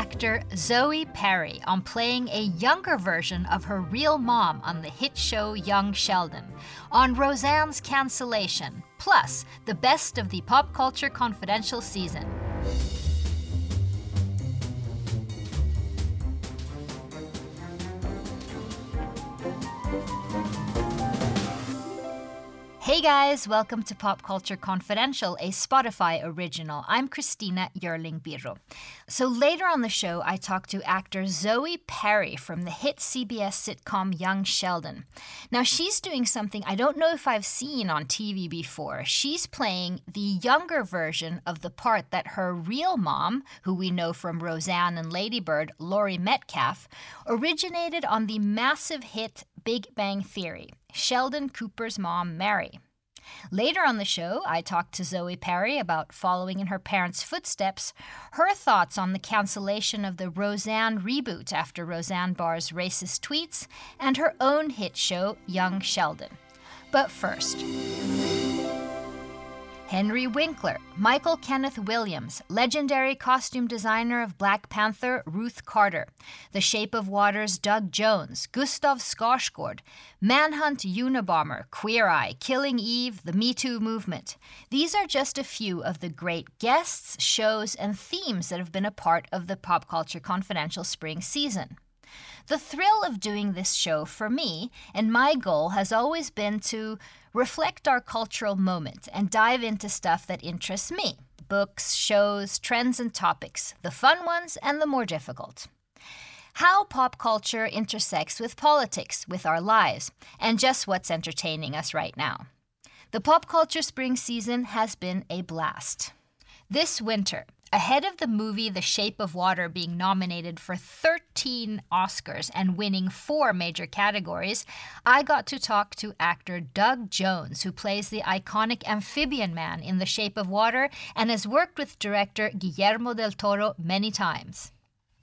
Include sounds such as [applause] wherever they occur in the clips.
actor Zoe Perry on playing a younger version of her real mom on the hit show Young Sheldon, on Roseanne's cancellation, plus the best of the Pop Culture Confidential season. Hey guys, welcome to Pop Culture Confidential, a Spotify original. I'm Christina Yerling Biro. So later on the show, I talk to actor Zoe Perry from the hit CBS sitcom Young Sheldon. Now, she's doing something I don't know if I've seen on TV before. She's playing the younger version of the part that her real mom, who we know from Roseanne and Lady Bird, Laurie Metcalf, originated on the massive hit Big Bang Theory. Sheldon Cooper's mom, Mary. Later on the show, I talked to Zoe Perry about following in her parents' footsteps, her thoughts on the cancellation of the Roseanne reboot after Roseanne Barr's racist tweets, and her own hit show, Young Sheldon. But first, Henry Winkler, Michael Kenneth Williams, legendary costume designer of Black Panther Ruth Carter, The Shape of Water's Doug Jones, Gustaf Skarsgård, Manhunt Unabomber, Queer Eye, Killing Eve, the Me Too movement. These are just a few of the great guests, shows, and themes that have been a part of the Pop Culture Confidential spring season. The thrill of doing this show for me and my goal has always been to reflect our cultural moment and dive into stuff that interests me books, shows, trends, and topics, the fun ones and the more difficult. How pop culture intersects with politics, with our lives, and just what's entertaining us right now. The pop culture spring season has been a blast. This winter, Ahead of the movie The Shape of Water being nominated for 13 Oscars and winning four major categories, I got to talk to actor Doug Jones, who plays the iconic amphibian man in The Shape of Water and has worked with director Guillermo del Toro many times.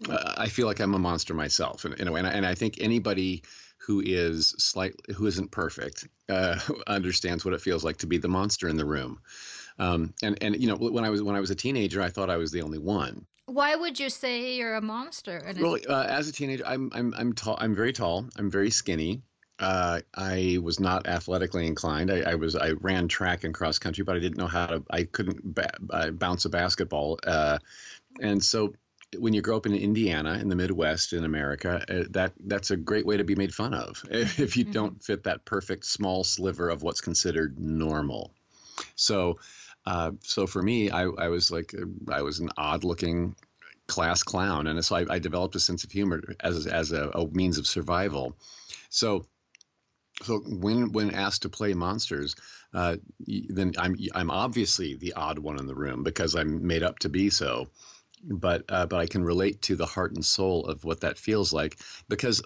Uh, I feel like I'm a monster myself, in, in a way, and I, and I think anybody who is slightly who isn't perfect uh, [laughs] understands what it feels like to be the monster in the room. Um, and and you know when I was when I was a teenager, I thought I was the only one. Why would you say you're a monster? Well, uh, as a teenager, I'm I'm I'm tall. I'm very tall. I'm very skinny. Uh, I was not athletically inclined. I, I, was I ran track and cross country, but I didn't know how to. I couldn't ba- uh, bounce a basketball, uh, and so when you grow up in Indiana in the Midwest in America, uh, that that's a great way to be made fun of [laughs] if you mm-hmm. don't fit that perfect small sliver of what's considered normal. So uh, so for me, I, I was like, I was an odd looking class clown. And so I, I developed a sense of humor as, as a, a, means of survival. So, so when, when asked to play monsters, uh, then I'm, I'm obviously the odd one in the room because I'm made up to be so. But, uh, but I can relate to the heart and soul of what that feels like because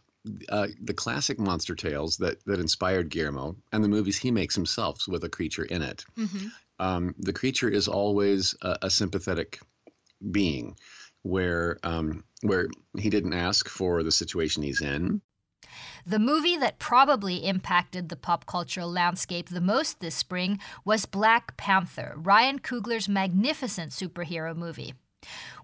uh, the classic monster tales that that inspired Guillermo and the movies he makes himself with a creature in it. Mm-hmm um, the creature is always a, a sympathetic being where um, where he didn't ask for the situation he's in. The movie that probably impacted the pop cultural landscape the most this spring was Black Panther, Ryan Coogler's magnificent superhero movie.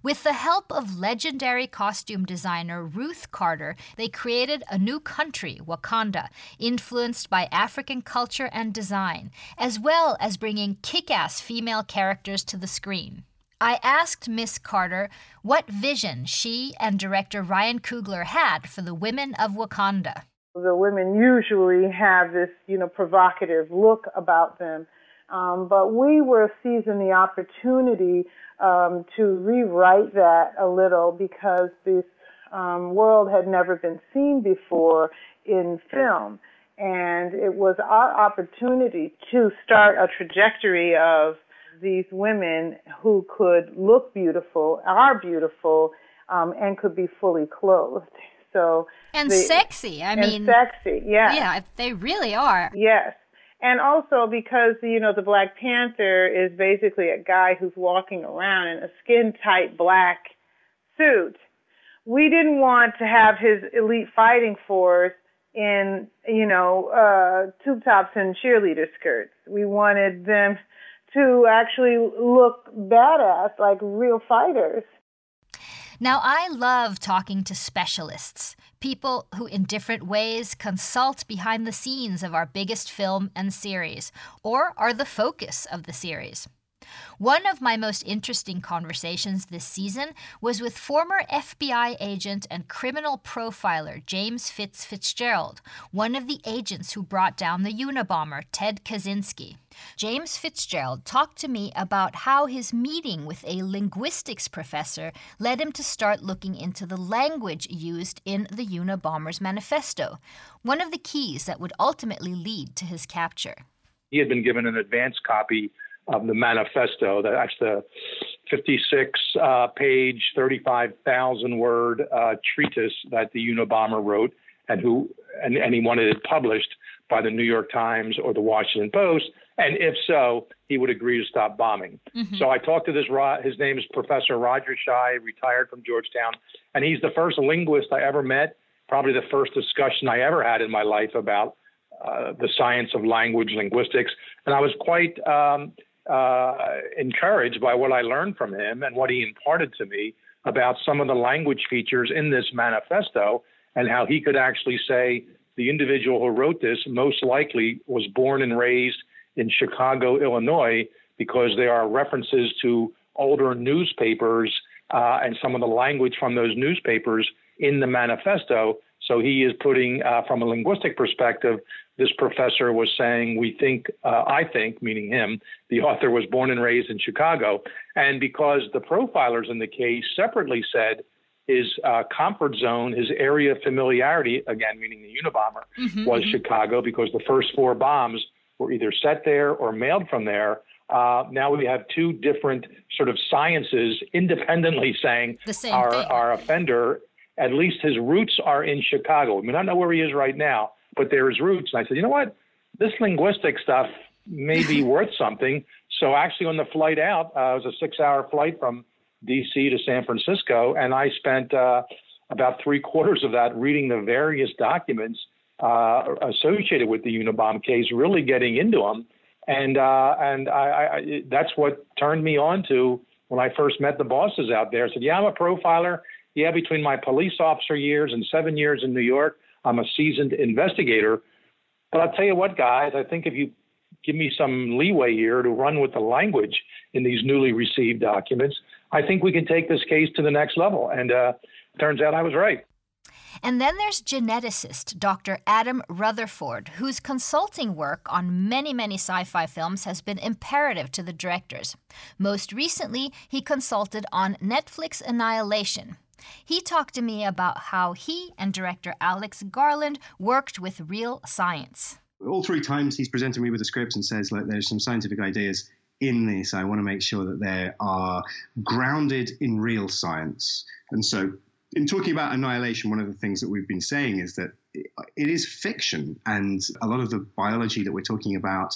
With the help of legendary costume designer Ruth Carter, they created a new country, Wakanda, influenced by African culture and design, as well as bringing kick ass female characters to the screen. I asked Miss Carter what vision she and director Ryan Coogler had for the women of Wakanda. The women usually have this, you know, provocative look about them. Um, but we were seizing the opportunity um, to rewrite that a little because this um, world had never been seen before in film. And it was our opportunity to start a trajectory of these women who could look beautiful, are beautiful, um, and could be fully clothed. [laughs] So and the, sexy. I and mean, sexy. Yeah, yeah, they really are. Yes, and also because, you know, the Black Panther is basically a guy who's walking around in a skin tight black suit. We didn't want to have his elite fighting force in, you know, uh, tube tops and cheerleader skirts. We wanted them to actually look badass like real fighters. Now, I love talking to specialists, people who, in different ways, consult behind the scenes of our biggest film and series, or are the focus of the series. One of my most interesting conversations this season was with former FBI agent and criminal profiler James Fitz Fitzgerald, one of the agents who brought down the Unabomber, Ted Kaczynski. James Fitzgerald talked to me about how his meeting with a linguistics professor led him to start looking into the language used in the Unabomber's manifesto, one of the keys that would ultimately lead to his capture. He had been given an advance copy of the manifesto. That's the 56 uh, page, 35,000 word uh, treatise that the Unabomber wrote, and who and, and he wanted it published by the New York Times or the Washington Post. And if so, he would agree to stop bombing. Mm-hmm. So I talked to this. His name is Professor Roger Shuy, retired from Georgetown, and he's the first linguist I ever met. Probably the first discussion I ever had in my life about uh, the science of language linguistics, and I was quite um, uh, encouraged by what I learned from him and what he imparted to me about some of the language features in this manifesto and how he could actually say the individual who wrote this most likely was born and raised in Chicago, Illinois, because there are references to older newspapers uh, and some of the language from those newspapers in the manifesto. So he is putting, uh, from a linguistic perspective, this professor was saying, we think, uh, I think, meaning him, the author was born and raised in Chicago. And because the profilers in the case separately said his uh, comfort zone, his area of familiarity, again, meaning the Unabomber, mm-hmm, was mm-hmm. Chicago because the first four bombs were either set there or mailed from there. Uh, now we have two different sort of sciences independently saying our, our offender, at least his roots are in Chicago. We may not know where he is right now, but there's roots. And I said, you know what? This linguistic stuff may be [laughs] worth something. So actually, on the flight out, uh, it was a six-hour flight from D.C. to San Francisco, and I spent uh, about three quarters of that reading the various documents uh, associated with the Unabomber case, really getting into them. And uh, and I, I, that's what turned me on to when I first met the bosses out there. I said, "Yeah, I'm a profiler. Yeah, between my police officer years and seven years in New York, I'm a seasoned investigator. But I'll tell you what, guys, I think if you give me some leeway here to run with the language in these newly received documents, I think we can take this case to the next level. And uh, turns out I was right. And then there's geneticist Dr. Adam Rutherford, whose consulting work on many, many sci fi films has been imperative to the directors. Most recently, he consulted on Netflix Annihilation, he talked to me about how he and director Alex Garland worked with real science. All three times he's presented me with the scripts and says, like, there's some scientific ideas in this. I want to make sure that they are grounded in real science. And so, in talking about annihilation, one of the things that we've been saying is that it is fiction, and a lot of the biology that we're talking about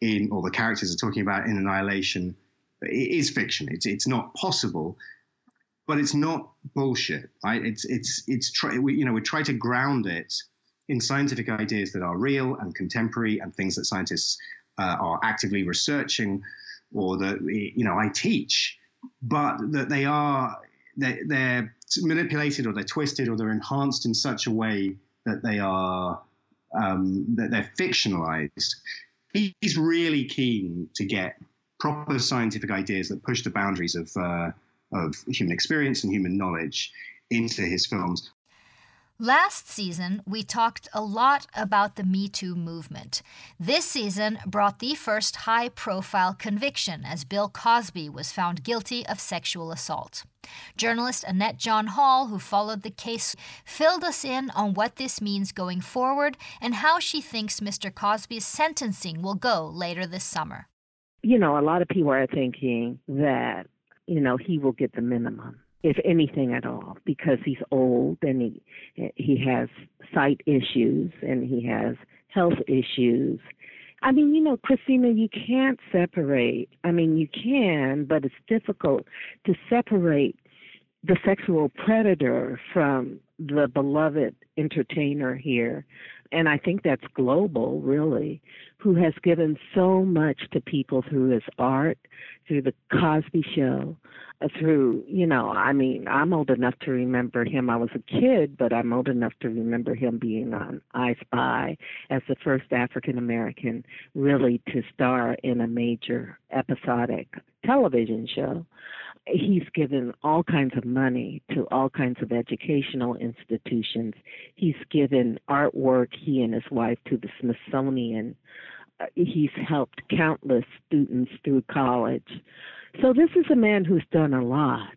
in, or the characters are talking about in annihilation, is fiction. It's it's not possible but it's not bullshit. Right? It's it's it's try, we, you know we try to ground it in scientific ideas that are real and contemporary and things that scientists uh, are actively researching or that you know I teach, but that they are they, they're manipulated or they're twisted or they're enhanced in such a way that they are um, that they're fictionalized. He's really keen to get proper scientific ideas that push the boundaries of uh, of human experience and human knowledge into his films. Last season, we talked a lot about the Me Too movement. This season brought the first high profile conviction as Bill Cosby was found guilty of sexual assault. Journalist Annette John Hall, who followed the case, filled us in on what this means going forward and how she thinks Mr. Cosby's sentencing will go later this summer. You know, a lot of people are thinking that you know, he will get the minimum, if anything at all, because he's old and he he has sight issues and he has health issues. I mean, you know, Christina, you can't separate. I mean, you can, but it's difficult to separate the sexual predator from the beloved entertainer here and I think that's global, really, who has given so much to people through his art, through the Cosby Show, uh, through, you know, I mean, I'm old enough to remember him. I was a kid, but I'm old enough to remember him being on I Spy as the first African American really to star in a major episodic television show he's given all kinds of money to all kinds of educational institutions. He's given artwork, he and his wife, to the Smithsonian. He's helped countless students through college. So this is a man who's done a lot.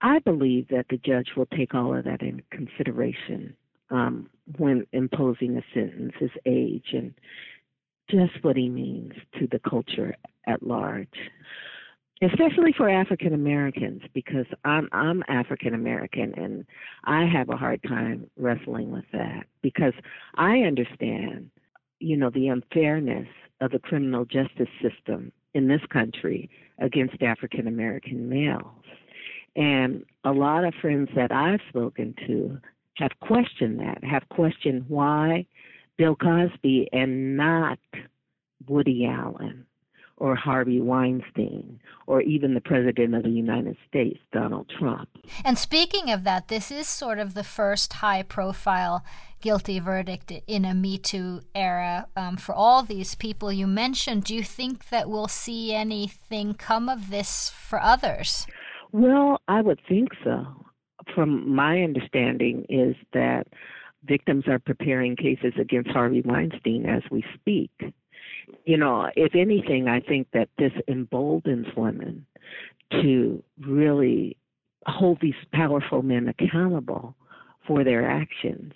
I believe that the judge will take all of that into consideration um, when imposing a sentence, his age, and just what he means to the culture at large especially for African Americans because I'm I'm African American and I have a hard time wrestling with that because I understand you know the unfairness of the criminal justice system in this country against African American males. And a lot of friends that I've spoken to have questioned that have questioned why Bill Cosby and not Woody Allen or Harvey Weinstein or even the President of the United States, Donald Trump. And speaking of that, this is sort of the first high profile guilty verdict in a Me Too era um, for all these people you mentioned. Do you think that we'll see anything come of this for others? Well, I would think so. From my understanding, is that victims are preparing cases against Harvey Weinstein as we speak you know, if anything, I think that this emboldens women to really hold these powerful men accountable for their actions.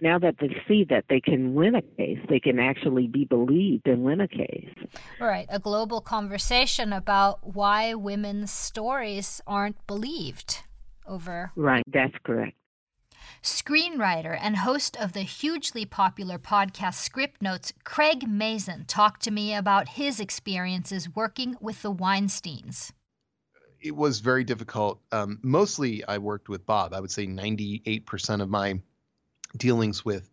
Now that they see that they can win a case, they can actually be believed and win a case. Right. A global conversation about why women's stories aren't believed over. Right. That's correct. Screenwriter and host of the hugely popular podcast Scriptnotes, Craig Mazin talked to me about his experiences working with the Weinsteins. It was very difficult. Um, mostly, I worked with Bob. I would say 98% of my dealings with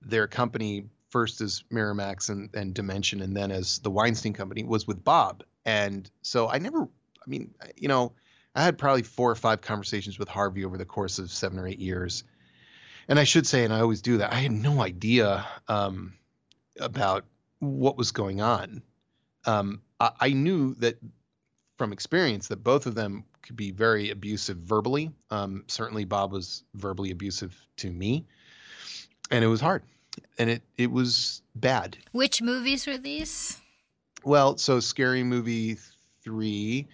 their company, first as Miramax and, and Dimension, and then as the Weinstein Company, was with Bob. And so I never, I mean, you know, I had probably four or five conversations with Harvey over the course of seven or eight years. And I should say, and I always do that, I had no idea um, about what was going on. Um, I, I, knew that from experience that both of them could be very abusive verbally. Um, certainly, Bob was verbally abusive to me, and it was hard, and it it was bad. Which movies were these? Well, so Scary Movie three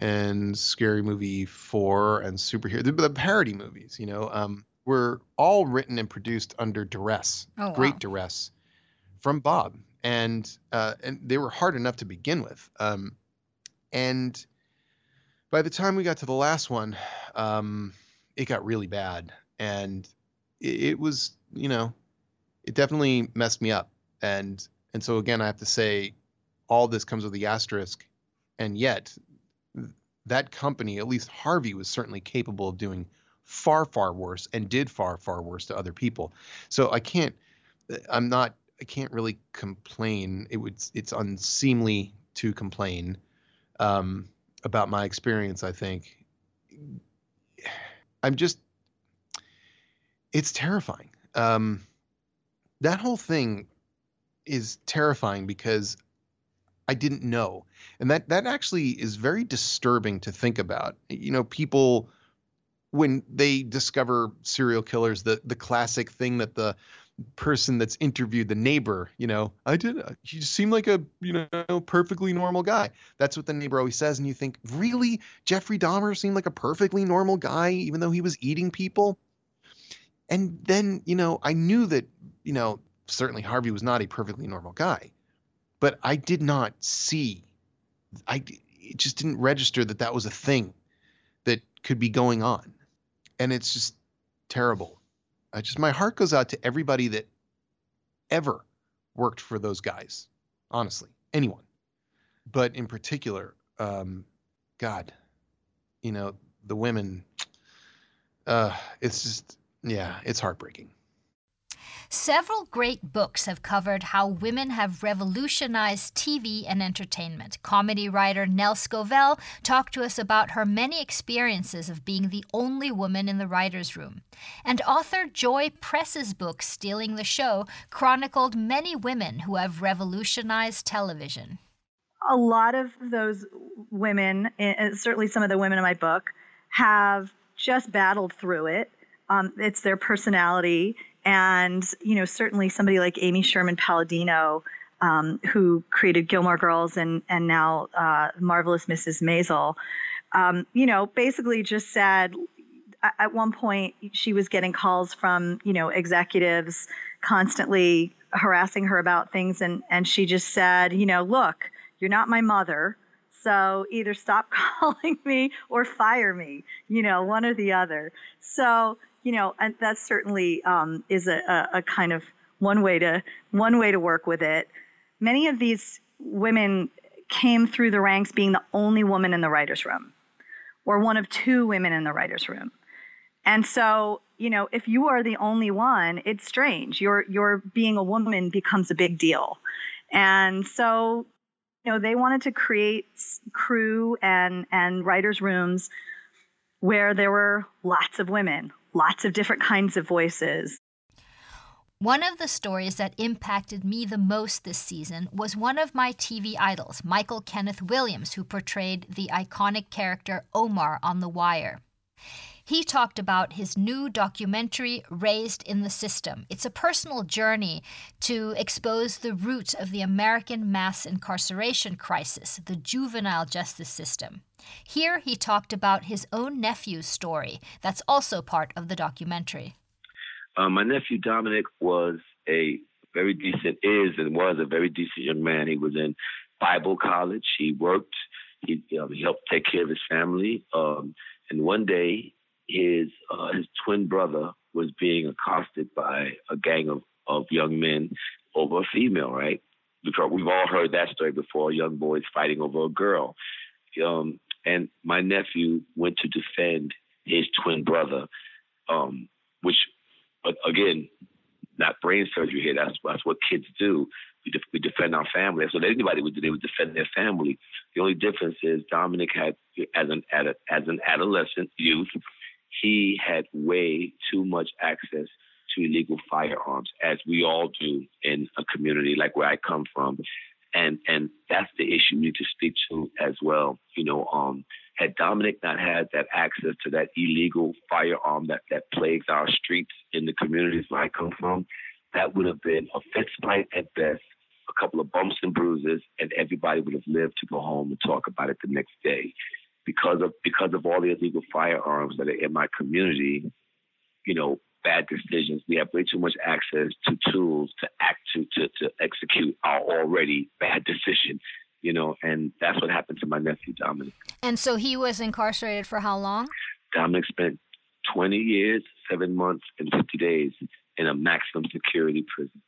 and Scary Movie Four and superhero the, the parody movies, you know, um, were all written and produced under duress, oh, great wow. duress, from Bob, and uh, and they were hard enough to begin with. Um, and by the time we got to the last one, um, it got really bad, and it, it was, you know, it definitely messed me up, and and so again, I have to say, all this comes with the asterisk, and yet that company, at least Harvey, was certainly capable of doing far, far worse and did far, far worse to other people. So I can't, I'm not, I can't really complain. It would, it's unseemly to complain um, about my experience. I think I'm just, it's terrifying. Um, that whole thing is terrifying because I didn't know. And that that actually is very disturbing to think about. You know, people when they discover serial killers, the the classic thing that the person that's interviewed the neighbor, you know, I did uh, he seemed like a, you know, perfectly normal guy. That's what the neighbor always says and you think, "Really? Jeffrey Dahmer seemed like a perfectly normal guy even though he was eating people?" And then, you know, I knew that, you know, certainly Harvey was not a perfectly normal guy but I did not see. I it just didn't register that that was a thing that could be going on, and it's just terrible. I just my heart goes out to everybody that ever worked for those guys. Honestly, anyone, but in particular, um, God, you know the women. Uh, it's just yeah, it's heartbreaking. Several great books have covered how women have revolutionized TV and entertainment. Comedy writer Nell Scovell talked to us about her many experiences of being the only woman in the writer's room. And author Joy Press's book, Stealing the Show, chronicled many women who have revolutionized television. A lot of those women, eh, eh, certainly some of the women in my book, have just battled through it. Um, it's their personality and, you know, certainly somebody like Amy Sherman Palladino, um, who created Gilmore Girls and, and now uh, Marvelous Mrs. Maisel, um, you know, basically just said at one point she was getting calls from, you know, executives constantly harassing her about things. And, and she just said, you know, look, you're not my mother. So either stop [laughs] calling me or fire me, you know, one or the other. So you know, and that certainly um, is a, a, kind of one way to one way to work with it. Many of these women came through the ranks being the only woman in the writers' room, or one of two women in the writers' room. And so, you know, if you are the only one, it's strange. Your your being a woman becomes a big deal. And so, you know, they wanted to create crew and and writers' rooms where there were lots of women, lots of different kinds of voices. One of the stories that impacted me the most this season was one of my TV idols, Michael Kenneth Williams, who portrayed the iconic character Omar on The Wire. He talked about his new documentary, Raised in the System. It's a personal journey to expose the roots of the American mass incarceration crisis, the juvenile justice system. Here he talked about his own nephew's story. That's also part of the documentary. Uh, my nephew Dominic was a very decent, is and was a very decent young man. He was in Bible college. He worked. He, um, he helped take care of his family. Um, and one day, his uh, his twin brother was being accosted by a gang of, of young men over a female, right? Because we've all heard that story before, young boys fighting over a girl. Um, and my nephew went to defend his twin brother, um, which, again, not brain surgery here. That's that's what kids do. We, def- we defend our family. What anybody would do. They would defend their family. The only difference is Dominic had, as an as an adolescent youth, he had way too much access to illegal firearms, as we all do in a community like where I come from and and that's the issue we need to speak to as well. You know, um, had Dominic not had that access to that illegal firearm that that plagues our streets in the communities where I come from, that would have been a fist fight at best, a couple of bumps and bruises, and everybody would have lived to go home and talk about it the next day. Because of because of all the illegal firearms that are in my community, you know, bad decisions. We have way too much access to tools to act to to, to execute our already bad [laughs] decision. You know, and that's what happened to my nephew Dominic. And so he was incarcerated for how long? Dominic spent 20 years, seven months, and 50 days in a maximum security prison.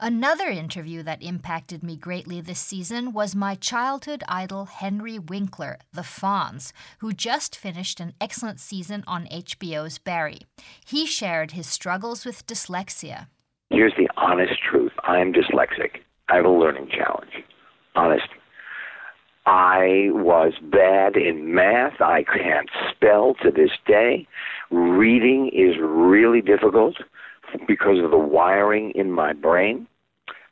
Another interview that impacted me greatly this season was my childhood idol Henry Winkler, the Fonz, who just finished an excellent season on HBO's Barry. He shared his struggles with dyslexia. Here's the honest truth I'm dyslexic. I have a learning challenge. Honest. I was bad in math. I can't spell to this day. Reading is really difficult because of the wiring in my brain.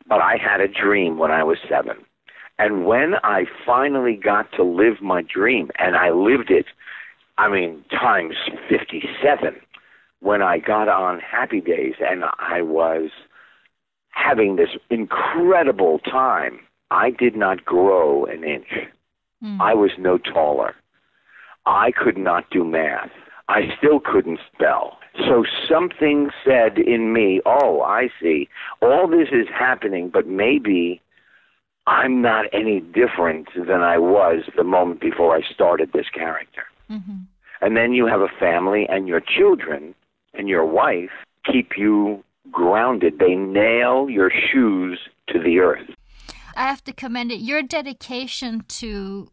But I had a dream when I was seven. And when I finally got to live my dream, and I lived it, I mean, times 57, when I got on Happy Days and I was having this incredible time, I did not grow an inch. Mm. I was no taller. I could not do math. I still couldn't spell. So something said in me, oh, I see. All this is happening, but maybe I'm not any different than I was the moment before I started this character. Mm-hmm. And then you have a family, and your children and your wife keep you grounded. They nail your shoes to the earth. I have to commend it. Your dedication to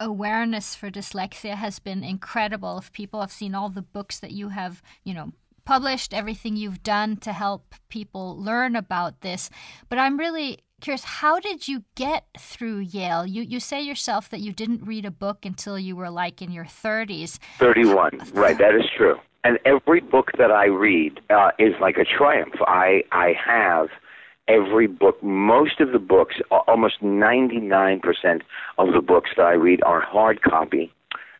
awareness for dyslexia has been incredible. If people have seen all the books that you have, you know, published, everything you've done to help people learn about this. But I'm really curious, how did you get through Yale? You you say yourself that you didn't read a book until you were like in your 30s. 31, right? That is true. And every book that I read uh, is like a triumph. I I have every book. Most of the books, almost 99% of the books that I read are hard copy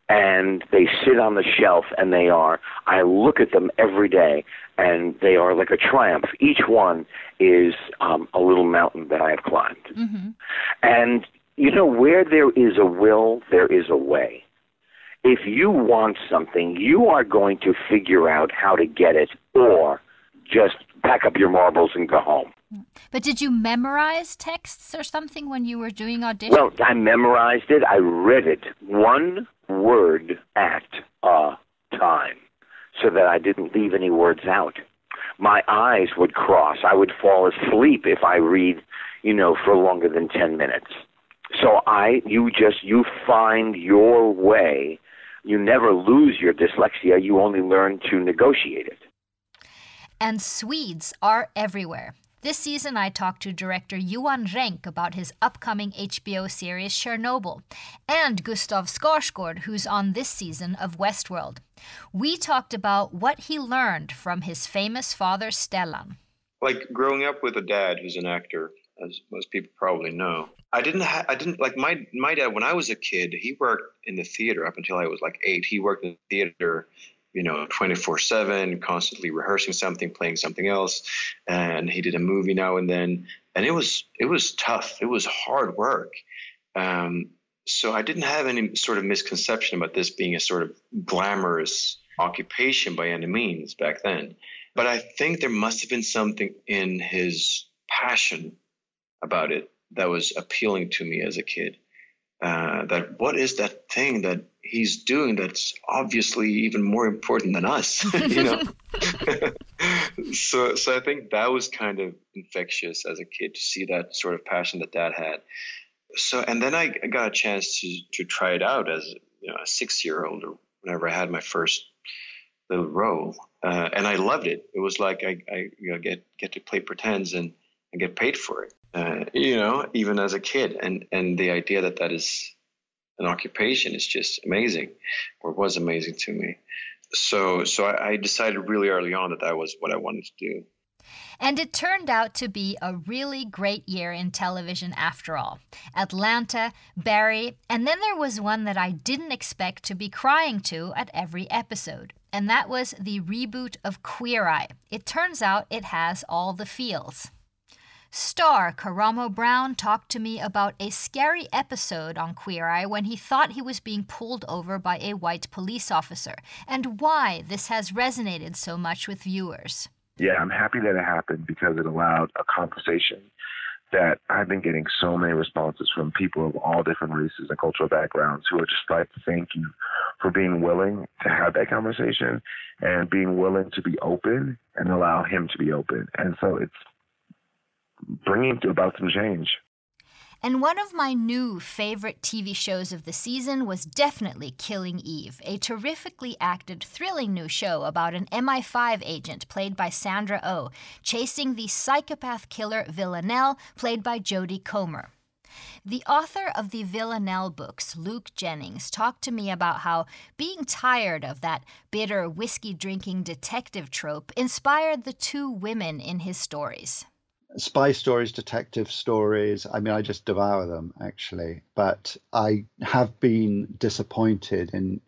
and they sit on the shelf and they are I look at them every day and they are like a triumph. Each one is um, a little mountain that I have climbed. Mm-hmm. And you know where there is a will, there is a way. If you want something, you are going to figure out how to get it or just pack up your marbles and go home. But did you memorize texts or something when you were doing auditions? Well, I memorized it. I read it one word at a time so that I didn't leave any words out. My eyes would cross. I would fall asleep if I read, you know, for longer than 10 minutes. So I you just you find your way. You never lose your dyslexia, you only learn to negotiate it. And Swedes are everywhere. This season, I talked to director Johan Renck about his upcoming HBO series Chernobyl, and Gustaf Skarsgård, who's on this season of Westworld. We talked about what he learned from his famous father, Stellan. Like growing up with a dad who's an actor, as most people probably know, I didn't. Ha- I didn't like my my dad when I was a kid. He worked in the theater up until I was like eight. He worked in the theater you know 24 7 constantly rehearsing something playing something else. And he did a movie now and then. And it was it was tough. It was hard work. Um, so i didn't have any sort of misconception about this being a sort of glamorous occupation by any means back then. But i think there must have been something in his passion about it that was appealing to me as a kid. Uh, that what is that thing that he's doing that's obviously even more important than us [laughs] you know? [laughs] So so i think that was kind of infectious as a kid to see that sort of passion that dad had. So and then i got a chance to to try it out as you know a six year old or whenever i had my first little role uh, and i loved it. It was like i, I you know, get get to play pretends and, and get paid for it uh, you know even as a kid. And and the idea that that is an occupation is just amazing, or was amazing to me. So, so I, I decided really early on that that was what I wanted to do. And it turned out to be a really great year in television after all. Atlanta, Barry, and then there was one that I didn't expect to be crying to at every episode, and that was the reboot of Queer Eye. It turns out it has all the feels. Star Karamo Brown talked to me about a scary episode on Queer Eye when he thought he was being pulled over by a white police officer, and why this has resonated so much with viewers. Yeah, I'm happy that it happened because it allowed a conversation that I've been getting so many responses from people of all different races and cultural backgrounds who are just like, thank you for being willing to have that conversation and being willing to be open and allow him to be open. And so it's bringing to about some change. And one of my new favorite TV shows of the season was definitely Killing Eve, a terrifically acted, thrilling new show about an MI5 agent played by Sandra O, oh, chasing the psychopath killer Villanelle, played by Jodie Comer. The author of the Villanelle books, Luke Jennings, talked to me about how being tired of that bitter whiskey drinking detective trope inspired the two women in his stories spy stories, detective stories. I mean, I just devour them actually. But I have been disappointed in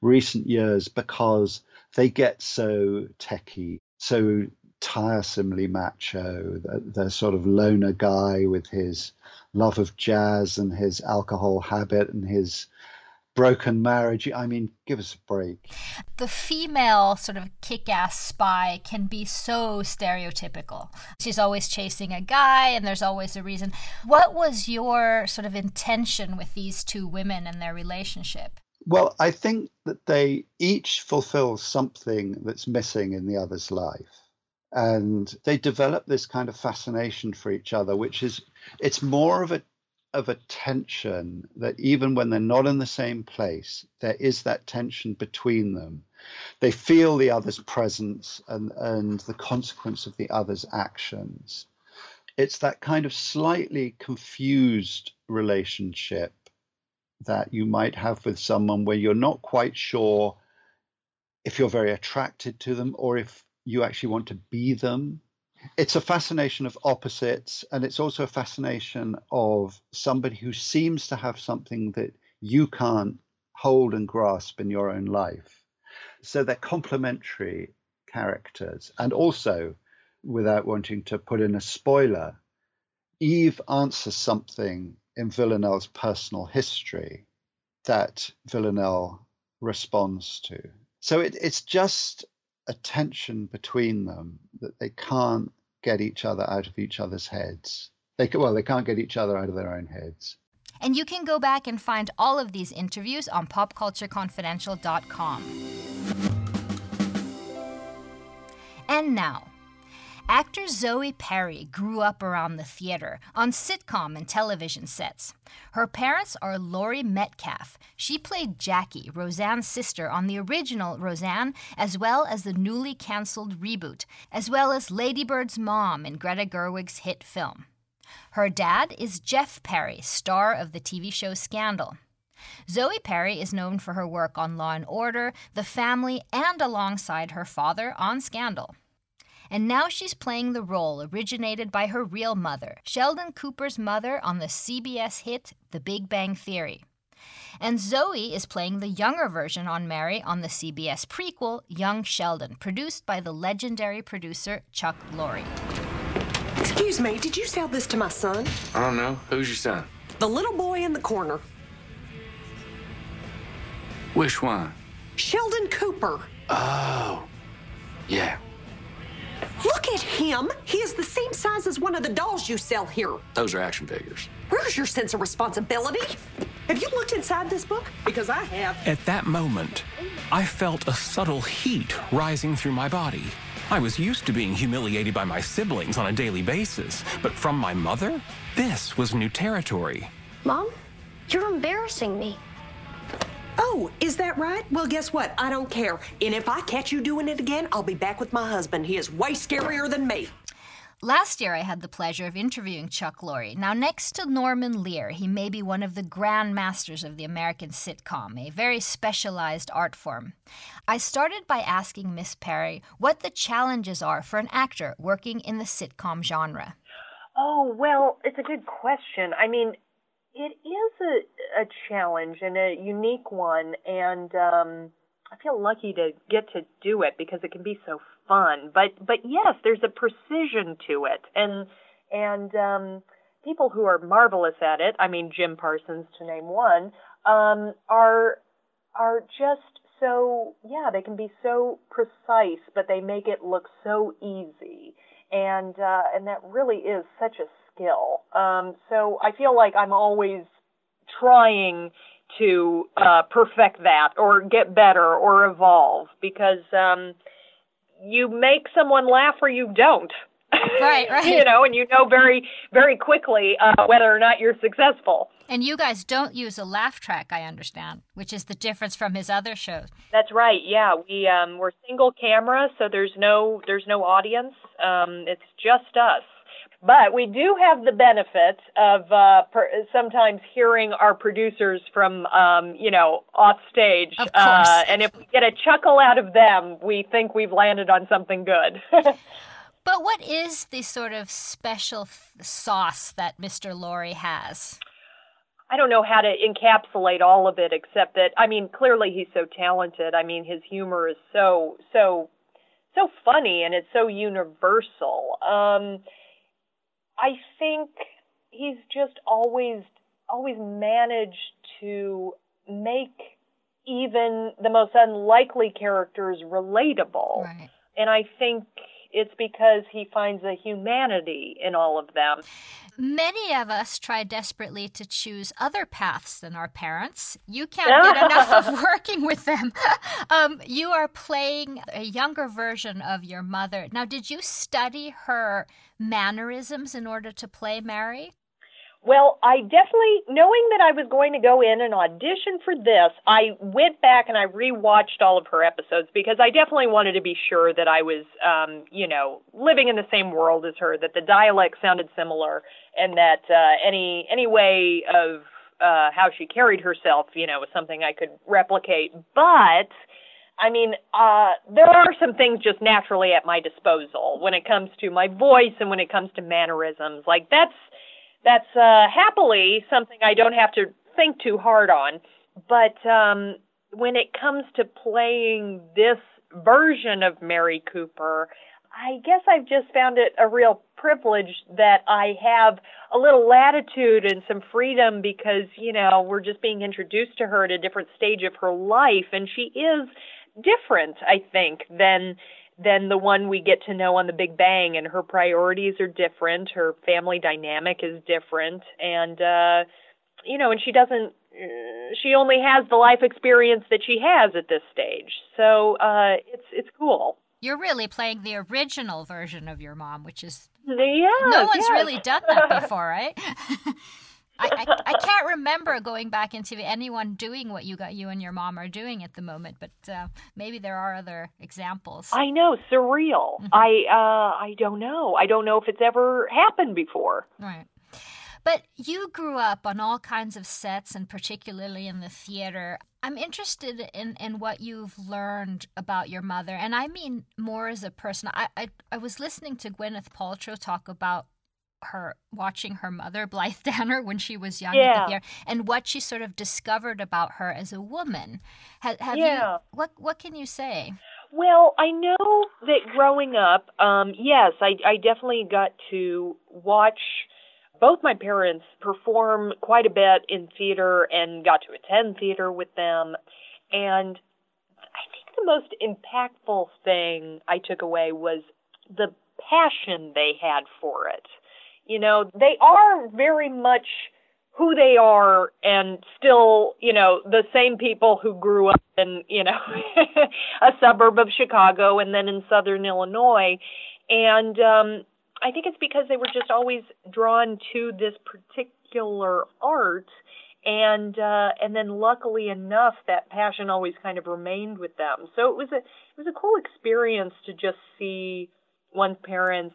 recent years because they get so techy, so tiresomely macho. The, the sort of loner guy with his love of jazz and his alcohol habit and his broken marriage. I mean, give us a break. The female sort of kick ass spy can be so stereotypical. She's always chasing a guy, and there's always a reason. What was your sort of intention with these two women and their relationship? Well, I think that they each fulfill something that's missing in the other's life. And they develop this kind of fascination for each other, which is, it's more of a of a tension that even when they're not in the same place, there is that tension between them they feel the other's presence and, and the consequence of the other's actions. It's that kind of slightly confused relationship that you might have with someone where you're not quite sure if you're very attracted to them or if you actually want to be them. It's a fascination of opposites, and it's also a fascination of somebody who seems to have something that you can't hold and grasp in your own life. So they're complementary characters. And also, without wanting to put in a spoiler, Eve answers something in Villanelle's personal history that Villanelle responds to. So it, it's just a tension between them that they can't get each other out of each other's heads. They well, they can't get each other out of their own heads. And you can go back and find all of these interviews on popcultureconfidential.com. And now, Actor Zoe Perry grew up around the theater, on sitcom and television sets. Her parents are Laurie Metcalf. She played Jackie, Roseanne's sister, on the original Roseanne, as well as the newly canceled reboot, as well as Lady Bird's mom in Greta Gerwig's hit film. Her dad is Jeff Perry, star of the TV show Scandal. Zoe Perry is known for her work on Law and Order, The Family, and alongside her father on Scandal and now she's playing the role originated by her real mother, Sheldon Cooper's mother on the CBS hit The Big Bang Theory. And Zoe is playing the younger version on Mary on the CBS prequel Young Sheldon, produced by the legendary producer Chuck Lorre. Excuse me, did you sell this to my son? I don't know. Who's your son? The little boy in the corner. Which one? Sheldon Cooper. Oh, yeah. Look at him. He is the same size as one of the dolls you sell here. Those are action figures. Where's your sense of responsibility? Have you looked inside this book? Because I have. At that moment, I felt a subtle heat rising through my body. I was used to being humiliated by my siblings on a daily basis, but from my mother, this was new territory. Mom, you're embarrassing me. Oh, is that right? Well, guess what? I don't care. And if I catch you doing it again, I'll be back with my husband. He is way scarier than me. Last year, I had the pleasure of interviewing Chuck Lorre. Now, next to Norman Lear, he may be one of the grand masters of the American sitcom, a very specialized art form. I started by asking Miss Perry what the challenges are for an actor working in the sitcom genre. Oh, well, it's a good question. I mean, it is a, a challenge and a unique one, and um, I feel lucky to get to do it because it can be so fun. But but yes, there's a precision to it, and and um, people who are marvelous at it. I mean, Jim Parsons to name one, um, are are just so yeah. They can be so precise, but they make it look so easy, and uh, and that really is such a skill. Um, so I feel like I'm always trying to uh, perfect that or get better or evolve because um, you make someone laugh or you don't. Right, [laughs] right. you know, and you know very, very quickly uh, whether or not you're successful. And you guys don't use a laugh track, I understand, which is the difference from his other shows. That's right. Yeah, we um, we're single camera, so there's no there's no audience. Um, it's just us. But we do have the benefit of uh, per- sometimes hearing our producers from, um, you know, off stage. Of course. Uh, and if we get a chuckle out of them, we think we've landed on something good. [laughs] but what is the sort of special th- sauce that Mr. Lorre has? I don't know how to encapsulate all of it, except that I mean, clearly he's so talented. I mean, his humor is so so so funny, and it's so universal. Um, I think he's just always always managed to make even the most unlikely characters relatable. Right. And I think it's because he finds a humanity in all of them. Many of us try desperately to choose other paths than our parents. You can't get [laughs] enough of working with them. [laughs] Um, you are playing a younger version of your mother. Now, did you study her mannerisms in order to play Mary? Well, I definitely, knowing that I was going to go in and audition for this, I went back and I rewatched all of her episodes because I definitely wanted to be sure that I was, um, you know, living in the same world as her, that the dialect sounded similar, and that uh, any any way of uh, how she carried herself, you know, was something I could replicate. But I mean, uh, there are some things just naturally at my disposal when it comes to my voice and when it comes to mannerisms. Like that's that's uh, happily something I don't have to think too hard on. But um, when it comes to playing this version of Mary Cooper, I guess I've just found it a real privilege that I have a little latitude and some freedom because, you know, we're just being introduced to her at a different stage of her life. And she is different, I think, than than the one we get to know on the Big Bang and her priorities are different, her family dynamic is different and uh you know, and she doesn't she only has the life experience that she has at this stage. So, uh it's it's cool. You're really playing the original version of your mom, which is yeah, no one's yes. really done that [laughs] before, right? [laughs] I, I, I, can't remember going back into anyone doing what you got you and your mom are doing at the moment, but uh, maybe there are other examples. I know, surreal. Mm-hmm. I uh, I don't know. I don't know if it's ever happened before. Right. But you grew up on all kinds of sets, and particularly in the theater. I'm interested in, in what you've learned about your mother, and I mean more as a person. I, I, I was listening to Gwyneth Paltrow talk about her watching her mother Blythe [laughs] Danner when she was young yeah. here, and what she sort of discovered about her as a woman. Have, have yeah. you what what can you say? Well, I know that growing up, um, yes, I, I definitely got to watch both my parents perform quite a bit in theater and got to attend theater with them. And I think the most impactful thing I took away was the passion they had for it. You know, they are very much who they are and still, you know, the same people who grew up in, you know, [laughs] a suburb of Chicago and then in southern Illinois. And um I think it's because they were just always drawn to this particular art and uh and then luckily enough that passion always kind of remained with them. So it was a it was a cool experience to just see one's parents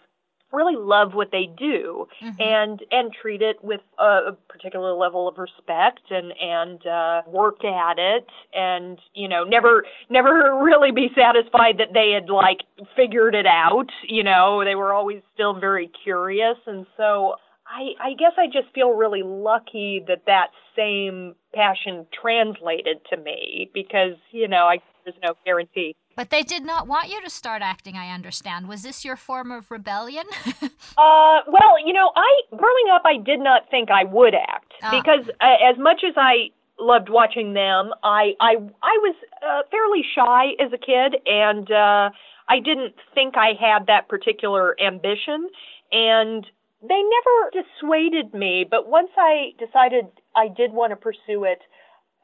really love what they do mm-hmm. and and treat it with a, a particular level of respect and and uh work at it and you know never never [laughs] really be satisfied that they had like figured it out you know they were always still very curious and so I, I guess I just feel really lucky that that same passion translated to me because, you know, I, there's no guarantee. But they did not want you to start acting, I understand. Was this your form of rebellion? [laughs] uh, well, you know, I growing up I did not think I would act Ah. because uh, as much as I loved watching them, I I I was uh, fairly shy as a kid and uh I didn't think I had that particular ambition and they never dissuaded me, but once I decided I did want to pursue it,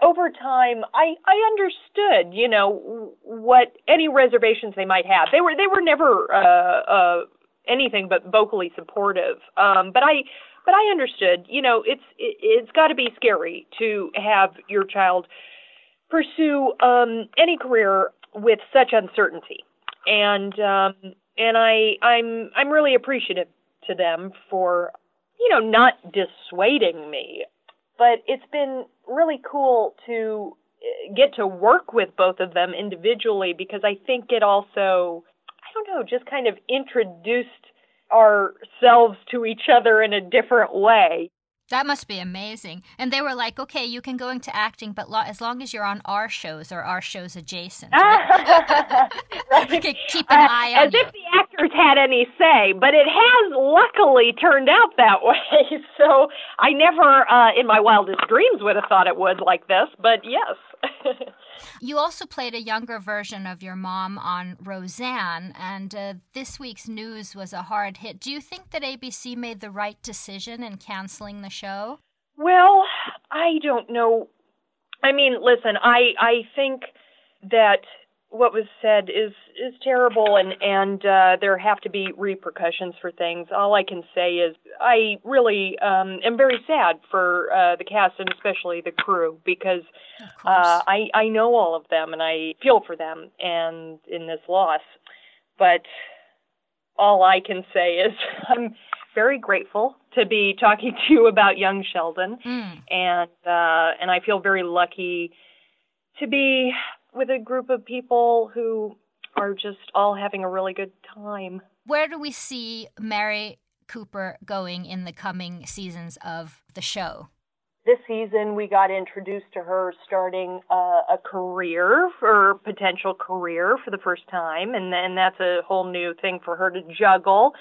over time I I understood, you know, what any reservations they might have. They were they were never uh uh anything but vocally supportive. Um but I but I understood, you know, it's it, it's got to be scary to have your child pursue um any career with such uncertainty. And um and I I'm I'm really appreciative to them for you know not dissuading me but it's been really cool to uh, get to work with both of them individually because I think it also I don't know just kind of introduced ourselves to each other in a different way That must be amazing. And they were like, okay, you can go into acting, but lo- as long as you're on our shows or our shows adjacent. Right? [laughs] [laughs] okay, keep an Uh, eye on as you. if the had any say, but it has luckily turned out that [laughs] way. So I never, uh, in my wildest dreams, would have thought it would like this, but yes. [laughs] You also played a younger version of your mom on Roseanne, and uh, this week's news was a hard hit. Do you think that ABC made the right decision in canceling the show? Well, I don't know. I mean, listen, I I think that what was said is is terrible and and uh there have to be repercussions for things. All i can say is i really um am very sad for uh the cast and especially the crew because uh i i know all of them and i feel for them and in this loss. But all i can say is [laughs] i'm very grateful to be talking to you about young sheldon and uh and i feel very lucky to be with a group of people who are just all having a really good time. Where do we see Mary Cooper going in the coming seasons of the show? This season, we got introduced to her starting a, a career or potential career for the first time, and then that's a whole new thing for her to juggle.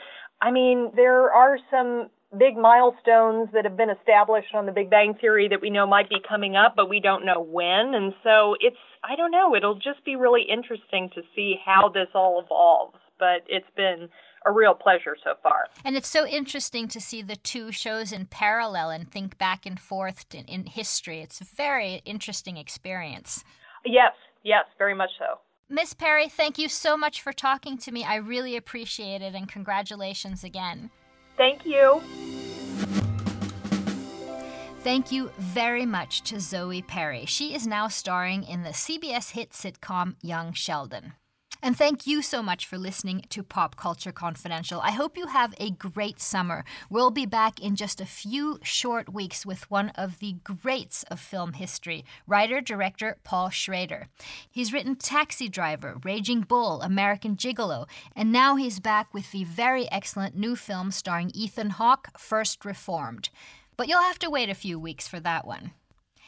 I mean, there are some big milestones that have been established on the Big Bang Theory that we know might be coming up, but we don't know when. And so it's, I don't know, it'll just be really interesting to see how this all evolves. But it's been a real pleasure so far. And it's so interesting to see the two shows in parallel and think back and forth in, in history. It's a very interesting experience. Yes, yes, very much so. Miss Perry, thank you so much for talking to me. I really appreciate it, and congratulations again. Thank you. Thank you very much to Zoe Perry. She is now starring in the CBS hit sitcom Young Sheldon. And thank you so much for listening to Pop Culture Confidential. I hope you have a great summer. We'll be back in just a few short weeks with one of the greats of film history, writer director Paul Schrader. He's written Taxi Driver, Raging Bull, American Gigolo, and now he's back with the very excellent new film starring Ethan Hawke, First Reformed. But you'll have to wait a few weeks for that one.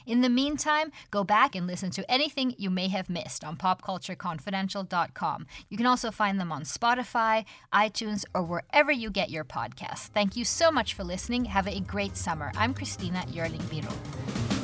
In the meantime, go back and listen to anything you may have missed on popcultureconfidential.com. You can also find them on Spotify, iTunes, or wherever you get your podcasts. Thank you so much for listening. Have a great summer. I'm Christina Yerling Biro.